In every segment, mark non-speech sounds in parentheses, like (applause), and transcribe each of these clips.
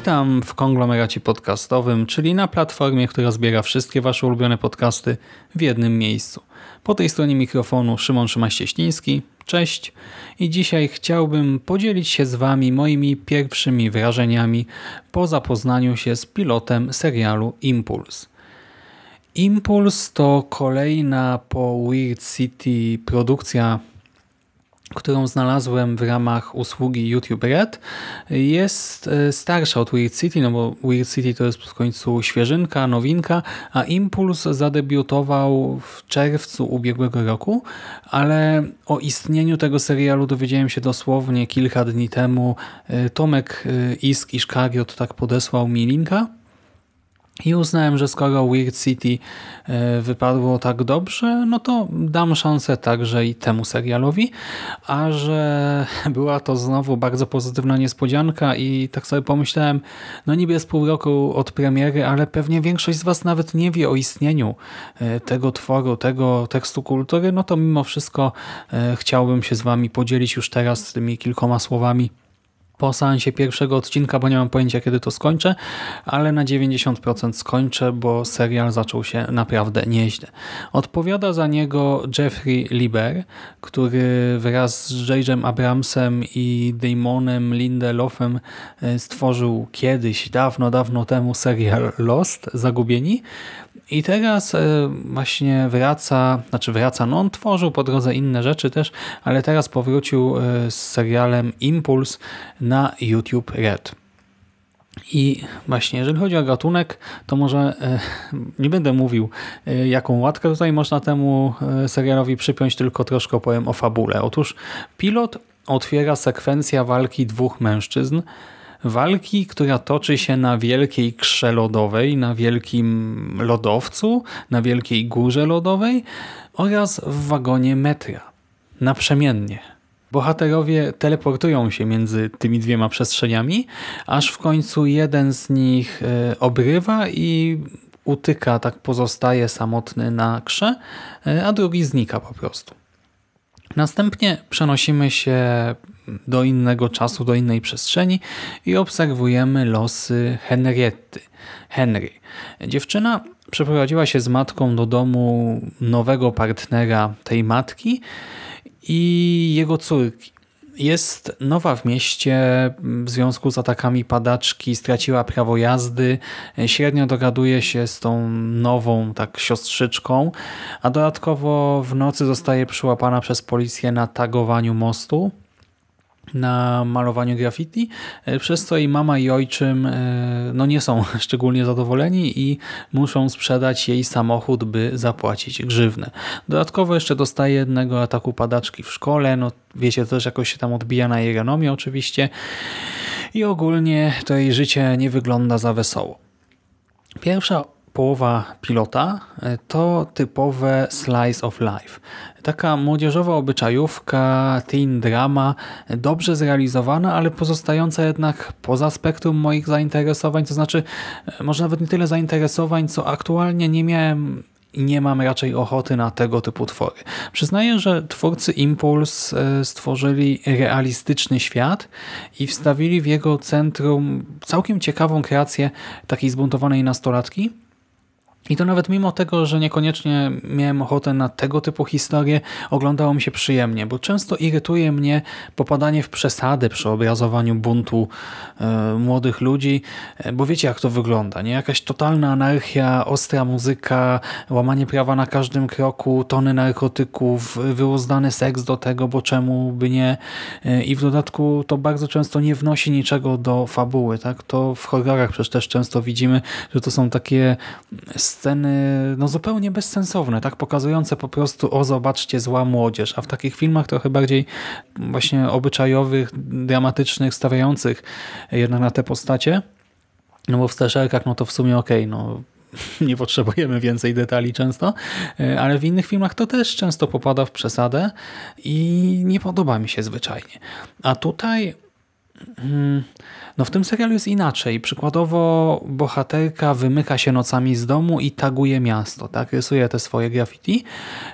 Witam w konglomeracie podcastowym, czyli na platformie, która zbiera wszystkie Wasze ulubione podcasty w jednym miejscu. Po tej stronie mikrofonu Szymon Szymaś-Cieśliński. Cześć. I dzisiaj chciałbym podzielić się z Wami moimi pierwszymi wrażeniami po zapoznaniu się z pilotem serialu Impuls. Impuls to kolejna po Weird City produkcja znalazłem w ramach usługi YouTube Red, jest e, starsza od Weird City, no bo Weird City to jest w końcu świeżynka, nowinka, a Impuls zadebiutował w czerwcu ubiegłego roku, ale o istnieniu tego serialu dowiedziałem się dosłownie kilka dni temu. E, Tomek e, Isk i Szkariot tak podesłał mi linka i uznałem, że skoro Weird City e, wypadło tak dobrze, no to dam szansę także i temu serialowi, a że (laughs) była to znowu bardzo pozytywna niespodzianka i tak sobie pomyślałem, no niby jest pół roku od premiery, ale pewnie większość z Was nawet nie wie o istnieniu e, tego tworu, tego tekstu kultury, no to mimo wszystko e, chciałbym się z Wami podzielić już teraz tymi kilkoma słowami po seansie pierwszego odcinka, bo nie mam pojęcia kiedy to skończę, ale na 90% skończę, bo serial zaczął się naprawdę nieźle. Odpowiada za niego Jeffrey Lieber, który wraz z J.J. Abramsem i Damonem Lindelofem e, stworzył kiedyś, dawno, dawno temu serial Lost, Zagubieni. I teraz e, właśnie wraca, znaczy wraca, no on tworzył po drodze inne rzeczy też, ale teraz powrócił e, z serialem Impuls na YouTube Red. I właśnie, jeżeli chodzi o gatunek, to może e, nie będę mówił, jaką łatkę tutaj można temu serialowi przypiąć, tylko troszkę opowiem o fabule. Otóż pilot otwiera sekwencja walki dwóch mężczyzn, walki, która toczy się na wielkiej krze lodowej, na wielkim lodowcu, na wielkiej górze lodowej oraz w wagonie metra. Naprzemiennie. Bohaterowie teleportują się między tymi dwiema przestrzeniami, aż w końcu jeden z nich e, obrywa i utyka, tak pozostaje samotny na krze, e, a drugi znika po prostu. Następnie przenosimy się do innego czasu, do innej przestrzeni i obserwujemy losy Henrietty. Henry. Dziewczyna przeprowadziła się z matką do domu nowego partnera tej matki i jego córki. Jest nowa w mieście w związku z atakami padaczki, straciła prawo jazdy, średnio dogaduje się z tą nową tak siostrzyczką, a dodatkowo w nocy zostaje przyłapana przez policję na tagowaniu mostu na malowaniu graffiti, e, przez co i mama i ojczym e, no nie są (laughs) szczególnie zadowoleni i muszą sprzedać jej samochód, by zapłacić grzywnę. Dodatkowo jeszcze dostaje jednego ataku padaczki w szkole, no wiecie, to też jakoś się tam odbija na jej renomie oczywiście i ogólnie to jej życie nie wygląda za wesoło. Pierwsza połowa pilota e, to typowe slice of life. Taka młodzieżowa obyczajówka, teen drama, dobrze zrealizowana, ale pozostająca jednak poza spektrum moich zainteresowań, to znaczy e, może nawet nie tyle zainteresowań, co aktualnie nie miałem i nie mam raczej ochoty na tego typu twory. Przyznaję, że twórcy Impuls e, stworzyli realistyczny świat i wstawili w jego centrum całkiem ciekawą kreację takiej zbuntowanej nastolatki, i to nawet mimo tego, że niekoniecznie miałem ochotę na tego typu historie, oglądało mi się przyjemnie, bo często irytuje mnie popadanie w przesady przy obrazowaniu buntu e, młodych ludzi, e, bo wiecie jak to wygląda, nie? Jakaś totalna anarchia, ostra muzyka, łamanie prawa na każdym kroku, tony narkotyków, wyuzdany seks do tego, bo czemu by nie? E, I w dodatku to bardzo często nie wnosi niczego do fabuły, tak? To w horrorach przecież też często widzimy, że to są takie no zupełnie bezsensowne, tak pokazujące po prostu o zobaczcie zła młodzież, a w takich filmach trochę bardziej właśnie obyczajowych, dramatycznych, stawiających jednak na te postacie, no bo w straszelkach no to w sumie okej, okay, no (laughs) nie potrzebujemy więcej detali często, e, ale w innych filmach to też często popada w przesadę i nie podoba mi się zwyczajnie. A tutaj no w tym serialu jest inaczej. Przykładowo bohaterka wymyka się nocami z domu i taguje miasto, tak? Rysuje te swoje graffiti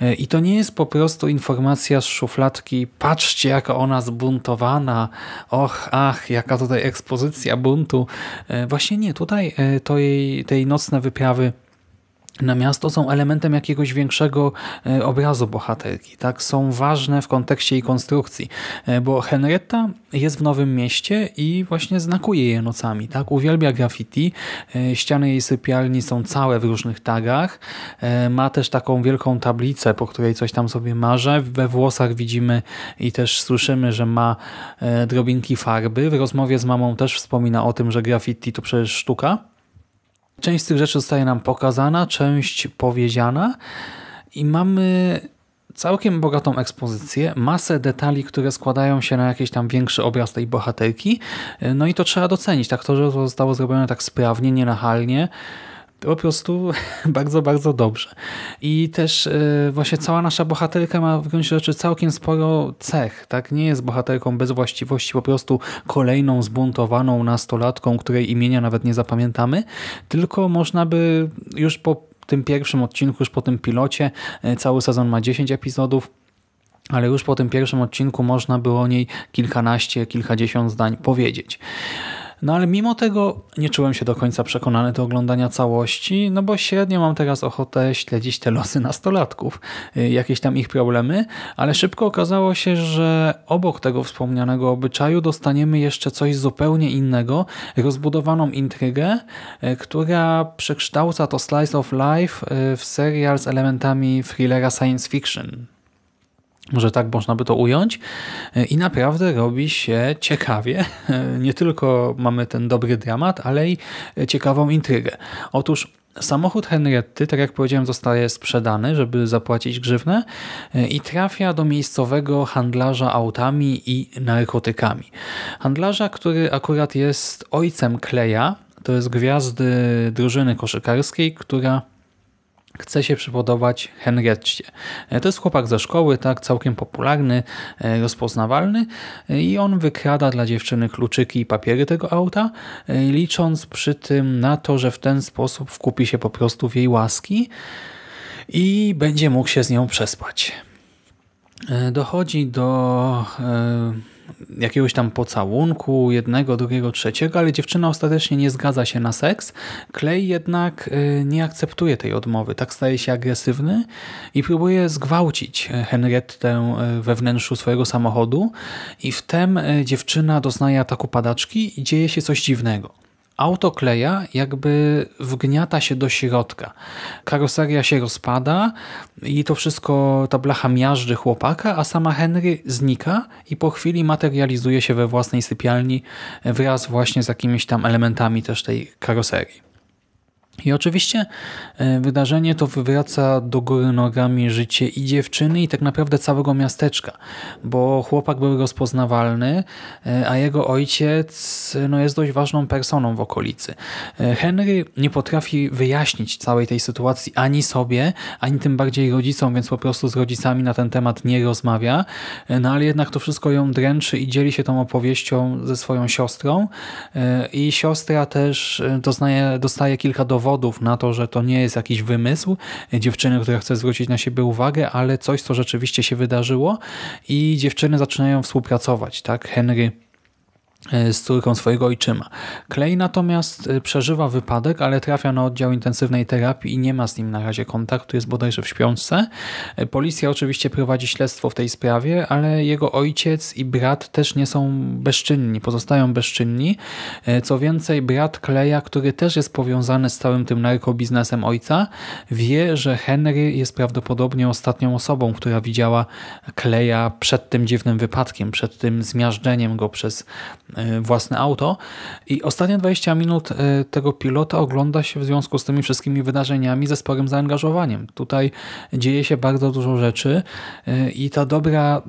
e, i to nie jest po prostu informacja z szufladki patrzcie jaka ona zbuntowana, och, ach, jaka tutaj ekspozycja buntu. E, właśnie nie, tutaj e, to jej, tej nocne wyprawy na miasto są elementem jakiegoś większego e, obrazu bohaterki. Tak? Są ważne w kontekście jej konstrukcji, e, bo Henrietta jest w Nowym Mieście i właśnie znakuje je nocami. Tak? Uwielbia graffiti, e, ściany jej sypialni są całe w różnych tagach, ma też taką wielką tablicę, po której coś tam sobie marze. We włosach widzimy i też słyszymy, że ma drobinki farby. W rozmowie z mamą też wspomina o tym, że graffiti to przecież sztuka. Część z tych rzeczy zostaje nam pokazana, część powiedziana i mamy całkiem bogatą ekspozycję, masę detali, które składają się na jakiś tam większy obraz tej bohaterki. No i to trzeba docenić. Tak to, że to zostało zrobione tak sprawnie, nienachalnie, po prostu (laughs) bardzo, bardzo dobrze. I też e, właśnie cała nasza bohaterka ma w gruncie rzeczy całkiem sporo cech. Tak? Nie jest bohaterką bez właściwości, po prostu kolejną zbuntowaną nastolatką, której imienia nawet nie zapamiętamy, tylko można by już po tym pierwszym odcinku, już po tym pilocie, e, cały sezon ma 10 epizodów, ale już po tym pierwszym odcinku można było o niej kilkanaście, kilkadziesiąt zdań powiedzieć. No ale mimo tego nie czułem się do końca przekonany do oglądania całości, no bo średnio mam teraz ochotę śledzić te losy nastolatków, y, jakieś tam ich problemy, ale szybko okazało się, że obok tego wspomnianego obyczaju dostaniemy jeszcze coś zupełnie innego, rozbudowaną intrygę, y, która przekształca to slice of life y, w serial z elementami thrillera science fiction. Może tak można by to ująć. I naprawdę robi się ciekawie. (laughs) Nie tylko mamy ten dobry dramat, ale i ciekawą intrygę. Otóż Samochód Henrietty, tak jak powiedziałem, zostaje sprzedany, żeby zapłacić grzywnę i trafia do miejscowego handlarza autami i narkotykami. Handlarza, który akurat jest ojcem Kleja, to jest gwiazdy drużyny koszykarskiej, która chce się przypodobać Henrietcie. To jest chłopak ze szkoły, tak, całkiem popularny, e, rozpoznawalny e, i on wykrada dla dziewczyny kluczyki i papiery tego auta, e, licząc przy tym na to, że w ten sposób wkupi się po prostu w jej łaski i będzie mógł się z nią przespać. Dochodzi do jakiegoś tam pocałunku, jednego, drugiego, trzeciego, ale dziewczyna ostatecznie nie zgadza się na seks. Clay jednak y, nie akceptuje tej odmowy, tak staje się agresywny i próbuje zgwałcić Henriettę y, we wnętrzu swojego samochodu i wtem y, dziewczyna doznaje ataku padaczki i dzieje się coś dziwnego. Auto Kleja jakby wgniata się do środka. Karoseria się rozpada i to wszystko, ta blacha miażdży chłopaka, a sama Henry znika i po chwili materializuje się we własnej sypialni wraz właśnie z jakimiś tam elementami też tej karoserii. I oczywiście e, wydarzenie to wywraca do góry nogami życie i dziewczyny i tak naprawdę całego miasteczka, bo chłopak był rozpoznawalny, e, a jego ojciec no, jest dość ważną personą w okolicy. E, Henry nie potrafi wyjaśnić całej tej sytuacji ani sobie, ani tym bardziej rodzicom, więc po prostu z rodzicami na ten temat nie rozmawia, no ale jednak to wszystko ją dręczy i dzieli się tą opowieścią ze swoją siostrą i siostra też doznaje, dostaje kilka dowodów dowodów na to, że to nie jest jakiś wymysł dziewczyny, która chce zwrócić na siebie uwagę, ale coś, co rzeczywiście się wydarzyło i dziewczyny zaczynają współpracować. Tak, Henry z córką swojego ojczyma. Clay natomiast e, przeżywa wypadek, ale trafia na oddział intensywnej terapii i nie ma z nim na razie kontaktu, jest bodajże w śpiączce. E, policja oczywiście prowadzi śledztwo w tej sprawie, ale jego ojciec i brat też nie są bezczynni, pozostają bezczynni. Co więcej, brat Kleja, który też jest powiązany z całym tym narkobiznesem ojca, wie, że Henry jest prawdopodobnie ostatnią osobą, która widziała Kleja przed tym dziwnym wypadkiem, przed tym zmiażdżeniem go przez e, własne auto i ostatnie 20 minut e, tego pilota ogląda się w związku z tymi wszystkimi wydarzeniami ze sporym zaangażowaniem. Tutaj dzieje się bardzo dużo rzeczy e, i ta dobra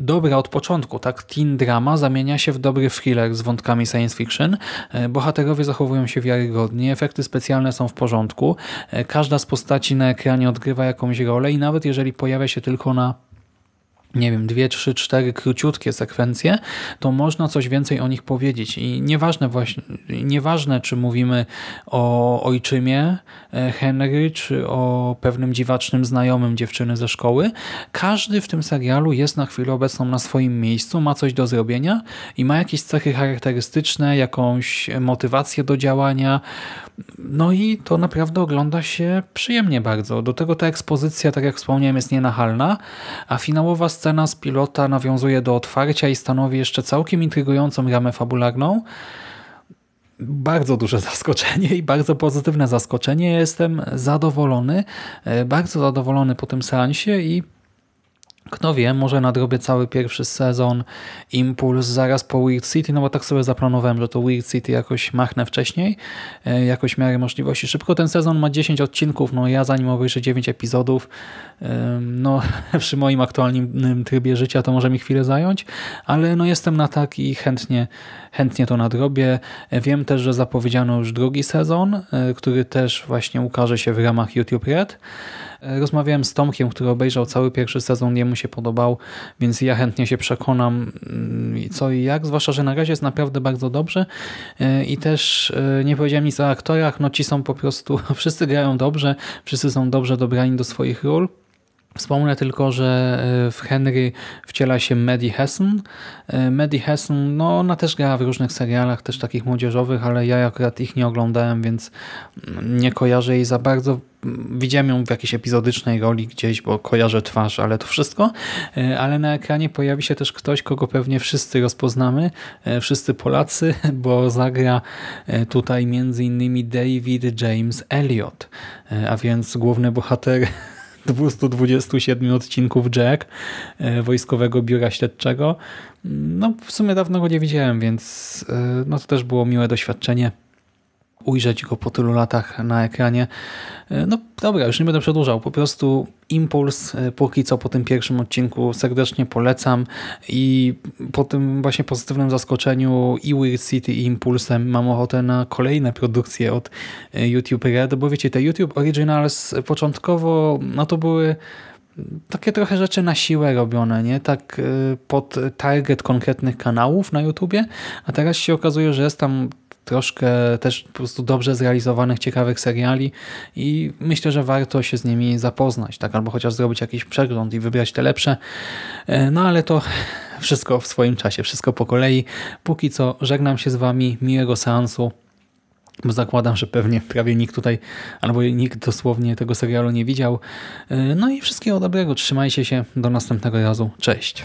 dobra od początku, tak? Teen drama zamienia się w dobry thriller z wątkami science fiction. E, Bohaterowie zachowują się wiarygodnie, efekty specjalne są w porządku, e, każda z postaci na ekranie odgrywa jakąś rolę i nawet jeżeli pojawia się tylko na nie wiem, dwie, trzy, cztery króciutkie sekwencje, to można coś więcej o nich powiedzieć. I nieważne właśnie, nieważne czy mówimy o ojczymie e, Henry, czy o pewnym dziwacznym znajomym dziewczyny ze szkoły, każdy w tym serialu jest na chwilę obecną na swoim miejscu, ma coś do zrobienia i ma jakieś cechy charakterystyczne, jakąś motywację do działania, no i to naprawdę ogląda się przyjemnie bardzo. Do tego ta ekspozycja, tak jak wspomniałem, jest nienachalna, a finałowa scena z pilota nawiązuje do otwarcia i stanowi jeszcze całkiem intrygującą ramę fabularną. Bardzo duże (laughs) zaskoczenie i bardzo pozytywne zaskoczenie. Jestem zadowolony, e, bardzo zadowolony po tym seansie i kto wie, może nadrobię cały pierwszy sezon Impuls zaraz po Weird City, no bo tak sobie zaplanowałem, że to Weird City jakoś machnę wcześniej, e, jakoś w miarę możliwości szybko. Ten sezon ma 10 odcinków, no ja zanim obejrzę 9 epizodów, no (laughs) przy moim aktualnym trybie życia to może mi chwilę zająć, ale no jestem na tak i chętnie, chętnie to nadrobię. E, Wiem też, że zapowiedziano już drugi sezon, e, który też właśnie ukaże się w ramach YouTube Red. E, Rozmawiałem z Tomkiem, który obejrzał cały pierwszy sezon, jemu się podobał, więc ja chętnie się przekonam mm, co i jak, zwłaszcza, że na razie jest naprawdę bardzo dobrze E, i też e, nie powiedziałem nic o aktorach, no ci są po prostu, (laughs) wszyscy grają dobrze, wszyscy są dobrze dobrani do swoich ról. Wspomnę tylko, że e, w Henry wciela się Maddie Hessen. E, Maddie Hessen, no ona też grała w różnych serialach, też takich młodzieżowych, ale ja akurat ich nie oglądałem, więc nie kojarzę jej za bardzo. Widziałem ją w jakiejś epizodycznej roli gdzieś, bo kojarzę twarz, ale to wszystko. E, Ale na ekranie pojawi się też ktoś, kogo pewnie wszyscy rozpoznamy, wszyscy Polacy, (laughs) bo zagra tutaj między innymi David James Elliot, a więc główny bohater 227 odcinków Jack, e, Wojskowego Biura Śledczego. No, w sumie dawno go nie widziałem, więc e, no, to też było miłe doświadczenie ujrzeć go po tylu latach na ekranie. E, No dobra, już nie będę przedłużał. Po prostu impuls e, póki co po tym pierwszym odcinku serdecznie polecam i po tym właśnie pozytywnym zaskoczeniu i Weird City i Impulsem mam ochotę na kolejne produkcje od e, YouTube Red, bo wiecie, te YouTube Originals początkowo no to były takie trochę rzeczy na siłę robione, nie? Tak pod target konkretnych kanałów na YouTubie, a teraz się okazuje, że jest tam troszkę też po prostu dobrze zrealizowanych, ciekawych seriali i myślę, że warto się z nimi zapoznać, tak? Albo chociaż zrobić jakiś przegląd i wybrać te lepsze. E, No ale to (laughs) wszystko w swoim czasie, wszystko po kolei. Póki co żegnam się z Wami, miłego seansu bo zakładam, że pewnie prawie nikt tutaj, albo nikt dosłownie tego serialu nie widział. Yy, No i wszystkiego dobrego, trzymajcie się, do następnego razu, cześć.